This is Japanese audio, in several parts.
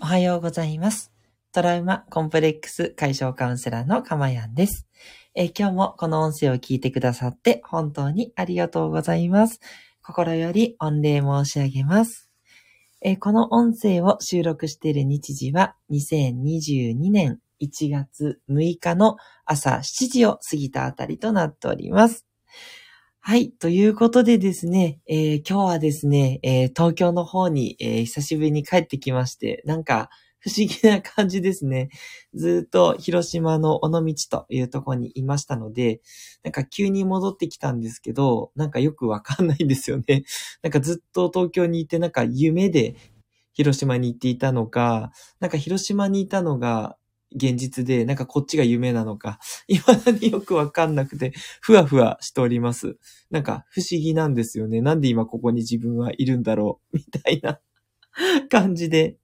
おはようございます。トラウマコンプレックス解消カウンセラーのかまやんです、え今日もこの音声を聞いてくださって本当にありがとうございます。心より御礼申し上げます。えこの音声を収録している日時は2022年1月6日の朝7時を過ぎたあたりとなっております。はい。ということでですね、えー今日はですね、えー東京の方に、えー久しぶりに帰ってきまして、なんか不思議な感じですね。ずっと広島の尾道というところにいましたので、なんか急に戻ってきたんですけど、なんかよくわかんないんですよね。なんかずっと東京にいて、なんか夢で広島に行っていたのか、なんか広島にいたのが現実で、なんかこっちが夢なのか、未だによくわかんなくて、ふわふわしております。なんか不思議なんですよね。なんで今ここに自分はいるんだろう？みたいな 感じで、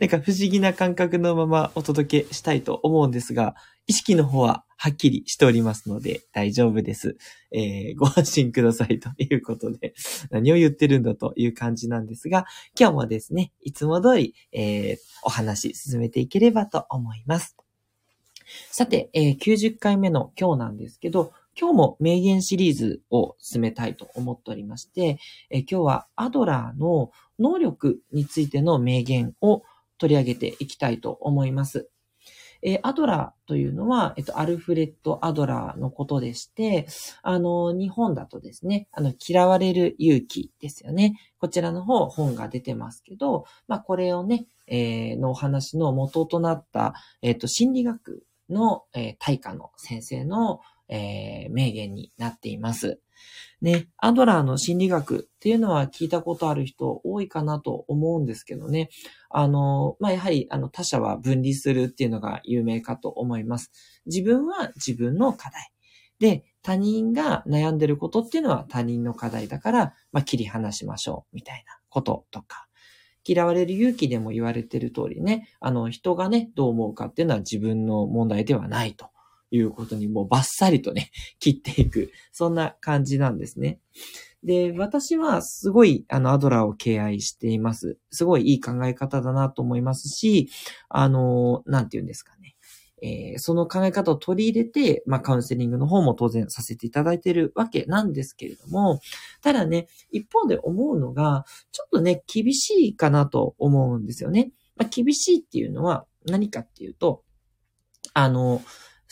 なんか不思議な感覚のままお届けしたいと思うんですが、意識の方ははっきりしておりますので大丈夫です。えー ご安心くださいということで、何を言ってるんだという感じなんですが、今日もですね、いつも通り、えーお話進めていければと思います。さて、えー90回目の今日なんですけど、今日も名言シリーズを進めたいと思っておりまして、え今日はアドラーの能力についての名言を取り上げていきたいと思います。えアドラーというのは、えっと、アルフレッド・アドラーのことでして、あの、日本だとですね、あの、嫌われる勇気ですよね。こちらの方、本が出てますけど、まあ、これをね、えーのお話の元となった、えっと、心理学の、えー大家の先生の、えー名言になっています。ね、アドラーの心理学っていうのは聞いたことある人多いかなと思うんですけどね。あの、まあ、やはり、あの、他者は分離するっていうのが有名かと思います。自分は自分の課題。で、他人が悩んでることっていうのは他人の課題だから、まあ、切り離しましょう、みたいなこととか。嫌われる勇気でも言われてる通りね、あの、人がね、どう思うかっていうのは自分の問題ではないということにもうバッサリとね、切っていく。そんな感じなんですね。で、私はすごい、あの、アドラーを敬愛しています。すごいいい考え方だなと思いますし、あの、なんて言うんですかね。えーその考え方を取り入れて、まあ、カウンセリングの方も当然させていただいてるわけなんですけれども、ただね、一方で思うのが、ちょっとね、厳しいかなと思うんですよね。まあ、厳しいっていうのは何かっていうと、あの、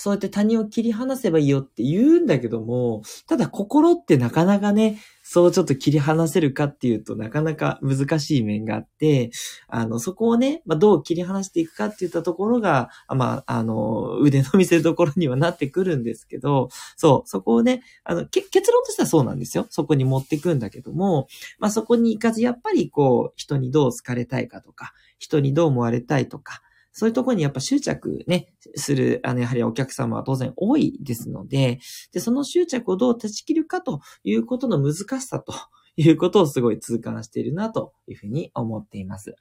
そうやって他人を切り離せばいいよって言うんだけども、ただ心ってなかなかね、そうちょっと切り離せるかっていうとなかなか難しい面があって、あの、そこをね、まあ、どう切り離していくかっていったところが、まあ、あの、腕の見せ所にはなってくるんですけど、そう、そこをね、あの、結論としてはそうなんですよ。そこに持ってくんだけども、まあ、そこに行かず、やっぱりこう、人にどう好かれたいかとか、人にどう思われたいとか、そういうところにやっぱ執着ね、する、あの、やはりお客様は当然多いですので、で、その執着をどう断ち切るかということの難しさということをすごい痛感しているなというふうに思っています。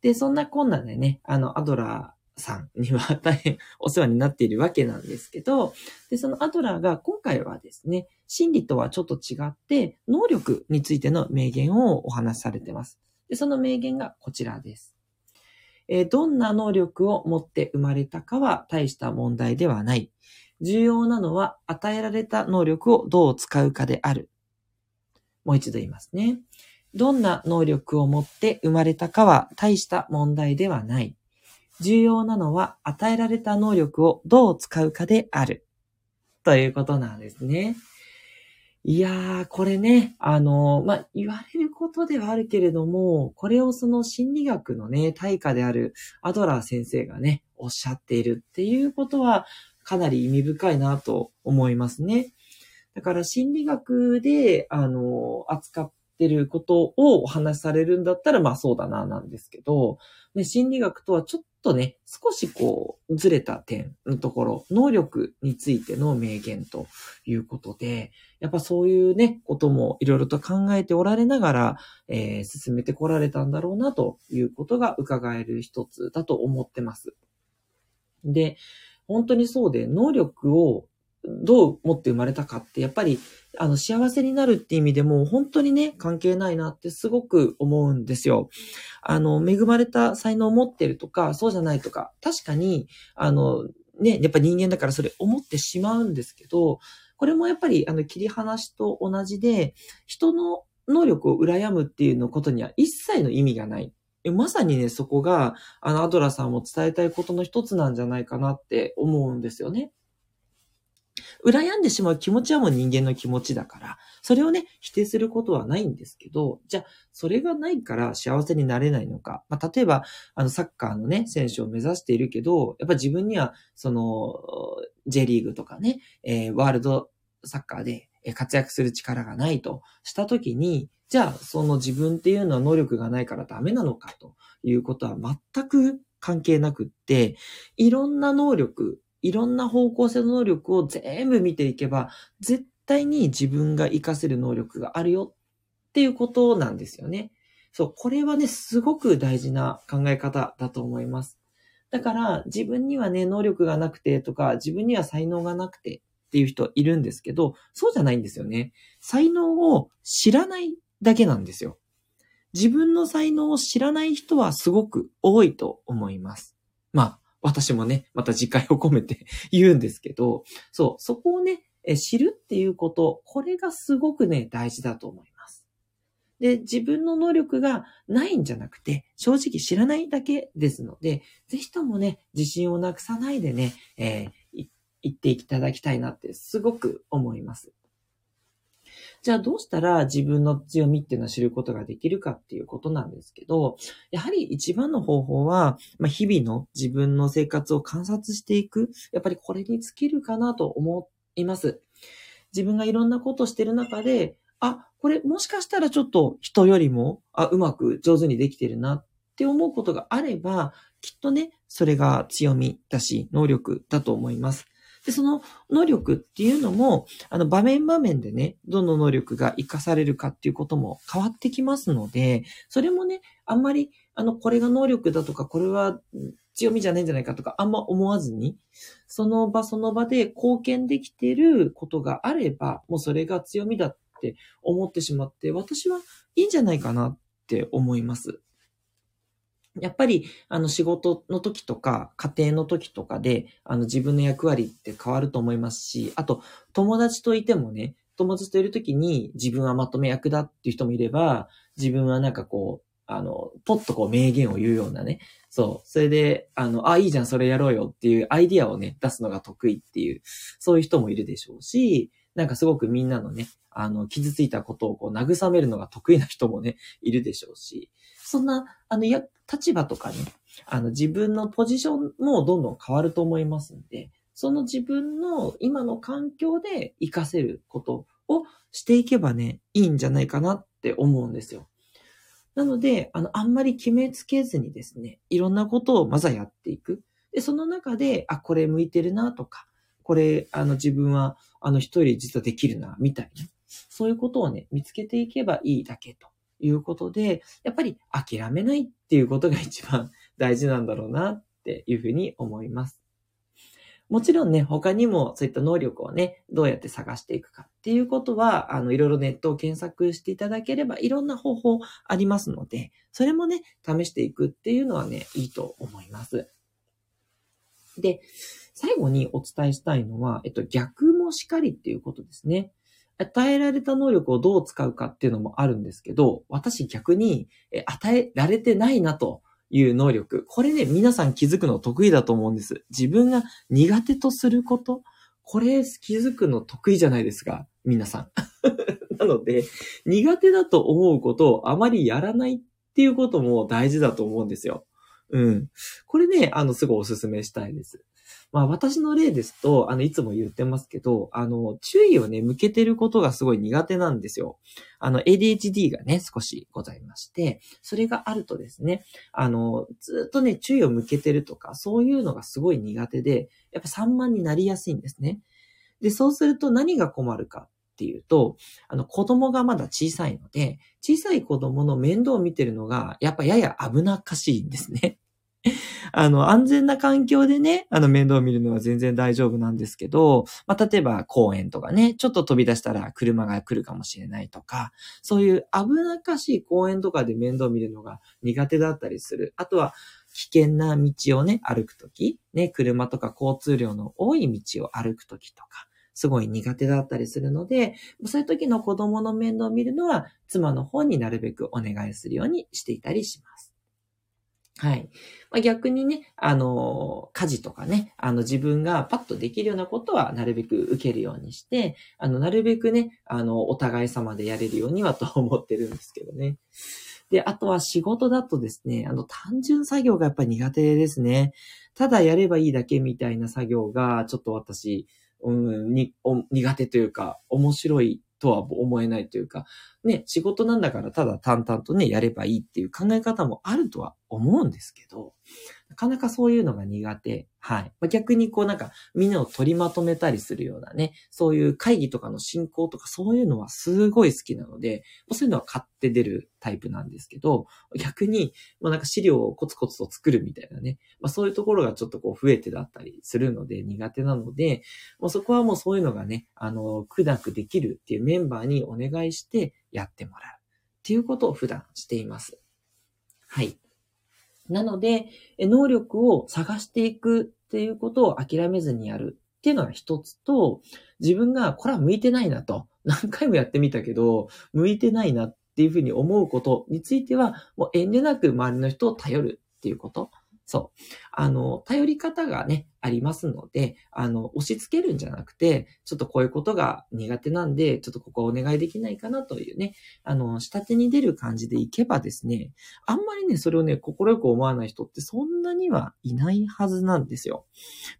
で、そんなこんなでね、あの、アドラーさんには大変お世話になっているわけなんですけど、で、そのアドラーが今回はですね、心理とはちょっと違って、能力についての名言をお話しされています。で、その名言がこちらです。えーどんな能力を持って生まれたかは大した問題ではない。重要なのは与えられた能力をどう使うかである。もう一度言いますね。どんな能力を持って生まれたかは大した問題ではない。重要なのは与えられた能力をどう使うかである。ということなんですね。いやー、これね、あの、まあ、言われることではあるけれども、これをその心理学のね、対価であるアドラー先生がね、おっしゃっているっていうことは、かなり意味深いなと思いますね。だから心理学で、あの、扱ってることをお話しされるんだったら、まあそうだな、なんですけど、ね、心理学とはちょっとね、少しこう、ずれた点のところ、能力についての名言ということで、やっぱそういうね、こともいろいろと考えておられながら、えー進めてこられたんだろうなということが伺える一つだと思ってます。で、本当にそうで、能力をどう思って生まれたかって、やっぱり、あの、幸せになるって意味でも、本当にね、関係ないなってすごく思うんですよ。あの、恵まれた才能を持ってるとか、そうじゃないとか、確かに、あの、ね、やっぱ人間だからそれ思ってしまうんですけど、これもやっぱり、あの、切り離しと同じで、人の能力を羨むっていうのことには一切の意味がない。まさにね、そこが、あの、アドラさんも伝えたいことの一つなんじゃないかなって思うんですよね。羨んでしまう気持ちはもう人間の気持ちだから、それをね、否定することはないんですけど、じゃあ、それがないから幸せになれないのか。まあ、例えば、あの、サッカーのね、選手を目指しているけど、やっぱ自分には、その、J リーグとかね、えー、ワールドサッカーで活躍する力がないとしたときに、じゃあ、その自分っていうのは能力がないからダメなのかということは全く関係なくって、いろんな能力、いろんな方向性の能力を全部見ていけば、絶対に自分が活かせる能力があるよっていうことなんですよね。そう、これはね、すごく大事な考え方だと思います。だから、自分にはね、能力がなくてとか、自分には才能がなくてっていう人いるんですけど、そうじゃないんですよね。才能を知らないだけなんですよ。自分の才能を知らない人はすごく多いと思います。まあ、私もね、また自戒を込めて 言うんですけど、そう、そこをね、知るっていうこと、これがすごくね、大事だと思います。で、自分の能力がないんじゃなくて、正直知らないだけですので、ぜひともね、自信をなくさないでね、えー、言っていただきたいなってすごく思います。じゃあどうしたら自分の強みっていうのを知ることができるかっていうことなんですけど、やはり一番の方法は、まあ、日々の自分の生活を観察していく。やっぱりこれに尽きるかなと思います。自分がいろんなことをしてる中で、あ、これもしかしたらちょっと人よりも、あ、うまく上手にできてるなって思うことがあれば、きっとね、それが強みだし、能力だと思います。で、その能力っていうのも、あの、場面場面でね、どの能力が活かされるかっていうことも変わってきますので、それもね、あんまり、あの、これが能力だとか、これは強みじゃないんじゃないかとか、あんま思わずに、その場その場で貢献できてることがあれば、もうそれが強みだって思ってしまって、私はいいんじゃないかなって思います。やっぱり、あの、仕事の時とか、家庭の時とかで、あの、自分の役割って変わると思いますし、あと、友達といてもね、友達といる時に自分はまとめ役だっていう人もいれば、自分はなんかこう、あの、ポッとこう名言を言うようなね。そう。それで、あの、あ、いいじゃん、それやろうよっていうアイディアをね、出すのが得意っていう、そういう人もいるでしょうし、なんかすごくみんなのね、あの、傷ついたことをこう慰めるのが得意な人もね、いるでしょうし、そんな、あの、や、立場とかね、あの、自分のポジションもどんどん変わると思いますんで、その自分の今の環境で活かせることをしていけばね、いいんじゃないかなって思うんですよ。なので、あの、あんまり決めつけずにですね、いろんなことをまずはやっていく。で、その中で、あ、これ向いてるなとか、これ、あの、自分は、あの、一人実はできるな、みたいな。そういうことをね、見つけていけばいいだけということで、やっぱり諦めないっていうことが一番大事なんだろうなっていうふうに思います。もちろんね、他にもそういった能力をね、どうやって探していくかっていうことは、あの、いろいろネットを検索していただければ、いろんな方法ありますので、それもね、試していくっていうのはね、いいと思います。で、最後にお伝えしたいのは、えっと、逆もしかりっていうことですね。与えられた能力をどう使うかっていうのもあるんですけど、私逆に与えられてないなという能力。これね、皆さん気づくの得意だと思うんです。自分が苦手とすること。これ気づくの得意じゃないですか。皆さん。なので、苦手だと思うことをあまりやらないっていうことも大事だと思うんですよ。うん。これね、あの、すごいお勧めしたいです。まあ私の例ですと、あの、いつも言ってますけど、あの、注意をね、向けてることがすごい苦手なんですよ。あの、ADHD がね、少しございまして、それがあるとですね、あの、ずっとね、注意を向けてるとか、そういうのがすごい苦手で、やっぱ散漫になりやすいんですね。で、そうすると何が困るかっていうと、あの、子供がまだ小さいので、小さい子供の面倒を見てるのが、やっぱやや危なっかしいんですね。あの、安全な環境でね、あの、面倒を見るのは全然大丈夫なんですけど、まあ、例えば公園とかね、ちょっと飛び出したら車が来るかもしれないとか、そういう危なっかしい公園とかで面倒を見るのが苦手だったりする。あとは、危険な道をね、歩くとき、ね、車とか交通量の多い道を歩くときとか、すごい苦手だったりするので、そういう時の子供の面倒を見るのは、妻の方になるべくお願いするようにしていたりします。はい。まあ、逆にね、あの、家事とかね、あの自分がパッとできるようなことはなるべく受けるようにして、あの、なるべくね、あの、お互い様でやれるようにはと思ってるんですけどね。で、あとは仕事だとですね、あの、単純作業がやっぱり苦手ですね。ただやればいいだけみたいな作業が、ちょっと私、うん、に、苦手というか、面白いとは思えないというか、ね、仕事なんだからただ淡々とね、やればいいっていう考え方もあるとは思うんですけど、なかなかそういうのが苦手。はい。まあ、逆にこうなんかみんなを取りまとめたりするようなね、そういう会議とかの進行とかそういうのはすごい好きなので、そういうのは買って出るタイプなんですけど、逆に、まあなんか資料をコツコツと作るみたいなね、まあそういうところがちょっとこう増えてだったりするので苦手なので、もうそこはもうそういうのがね、あの、苦なくできるっていうメンバーにお願いしてやってもらうっていうことを普段しています。はい。なので、能力を探していくっていうことを諦めずにやるっていうのが一つと、自分がこれは向いてないなと、何回もやってみたけど、向いてないなっていうふうに思うことについては、もう遠慮なく周りの人を頼るっていうこと。そう。あの、頼り方がね、ありますので、あの、押し付けるんじゃなくて、ちょっとこういうことが苦手なんで、ちょっとここお願いできないかなというね、あの、下手に出る感じでいけばですね、あんまりね、それをね、心よく思わない人ってそんなにはいないはずなんですよ。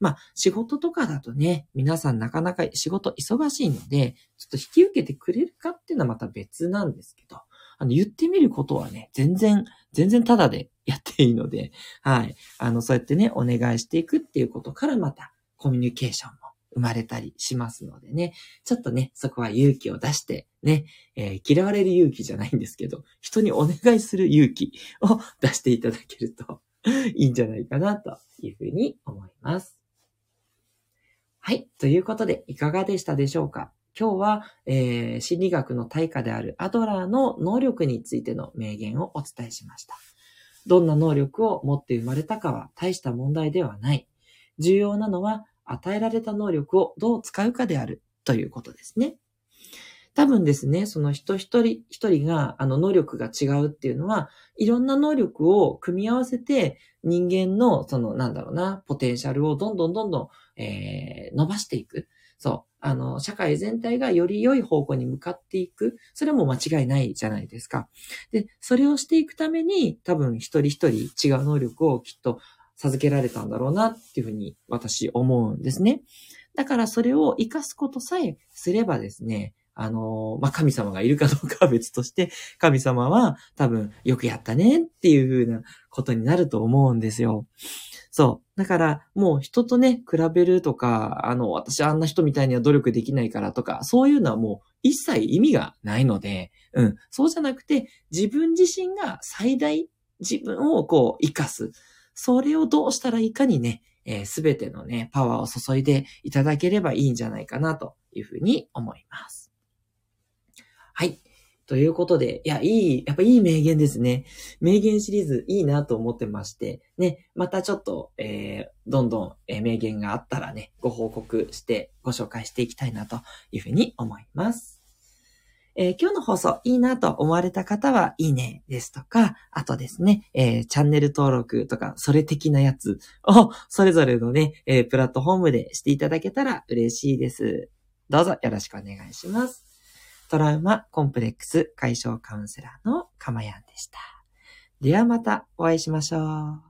まあ、仕事とかだとね、皆さんなかなか仕事忙しいので、ちょっと引き受けてくれるかっていうのはまた別なんですけど、あの、言ってみることはね、全然、全然ただでやっていいので、はい。あの、そうやってね、お願いしていくっていうことからまたコミュニケーションも生まれたりしますのでね、ちょっとね、そこは勇気を出して、ね、えー、嫌われる勇気じゃないんですけど、人にお願いする勇気を出していただけると いいんじゃないかなというふうに思います。はい。ということで、いかがでしたでしょうか？今日は、えー、心理学の対価であるアドラーの能力についての名言をお伝えしました。どんな能力を持って生まれたかは大した問題ではない。重要なのは与えられた能力をどう使うかであるということですね。多分ですね、その人一人一人が、あの、能力が違うっていうのは、いろんな能力を組み合わせて、人間の、その、なんだろうな、ポテンシャルをどんどんどんどん、えー、伸ばしていく。そう。あの、社会全体がより良い方向に向かっていく。それも間違いないじゃないですか。で、それをしていくために、多分一人一人違う能力をきっと授けられたんだろうなっていうふうに私思うんですね。だからそれを活かすことさえすればですね、あの、まあ、神様がいるかどうかは別として、神様は多分よくやったねっていうふうなことになると思うんですよ。そう。だから、もう人とね、比べるとか、あの、私あんな人みたいには努力できないからとか、そういうのはもう一切意味がないので、うん。そうじゃなくて、自分自身が最大自分をこう、活かす。それをどうしたらいいかにね、す、え、べ、てのね、パワーを注いでいただければいいんじゃないかなというふうに思います。ということで、いや、いい、やっぱいい名言ですね。名言シリーズいいなと思ってまして、ね、またちょっと、えー、どんどん、え名言があったらね、ご報告してご紹介していきたいなというふうに思います。えー、今日の放送いいなと思われた方は、いいねですとか、あとですね、えー、チャンネル登録とか、それ的なやつを、それぞれのね、えー、プラットフォームでしていただけたら嬉しいです。どうぞよろしくお願いします。トラウマコンプレックス解消カウンセラーのかまやんでした。ではまたお会いしましょう。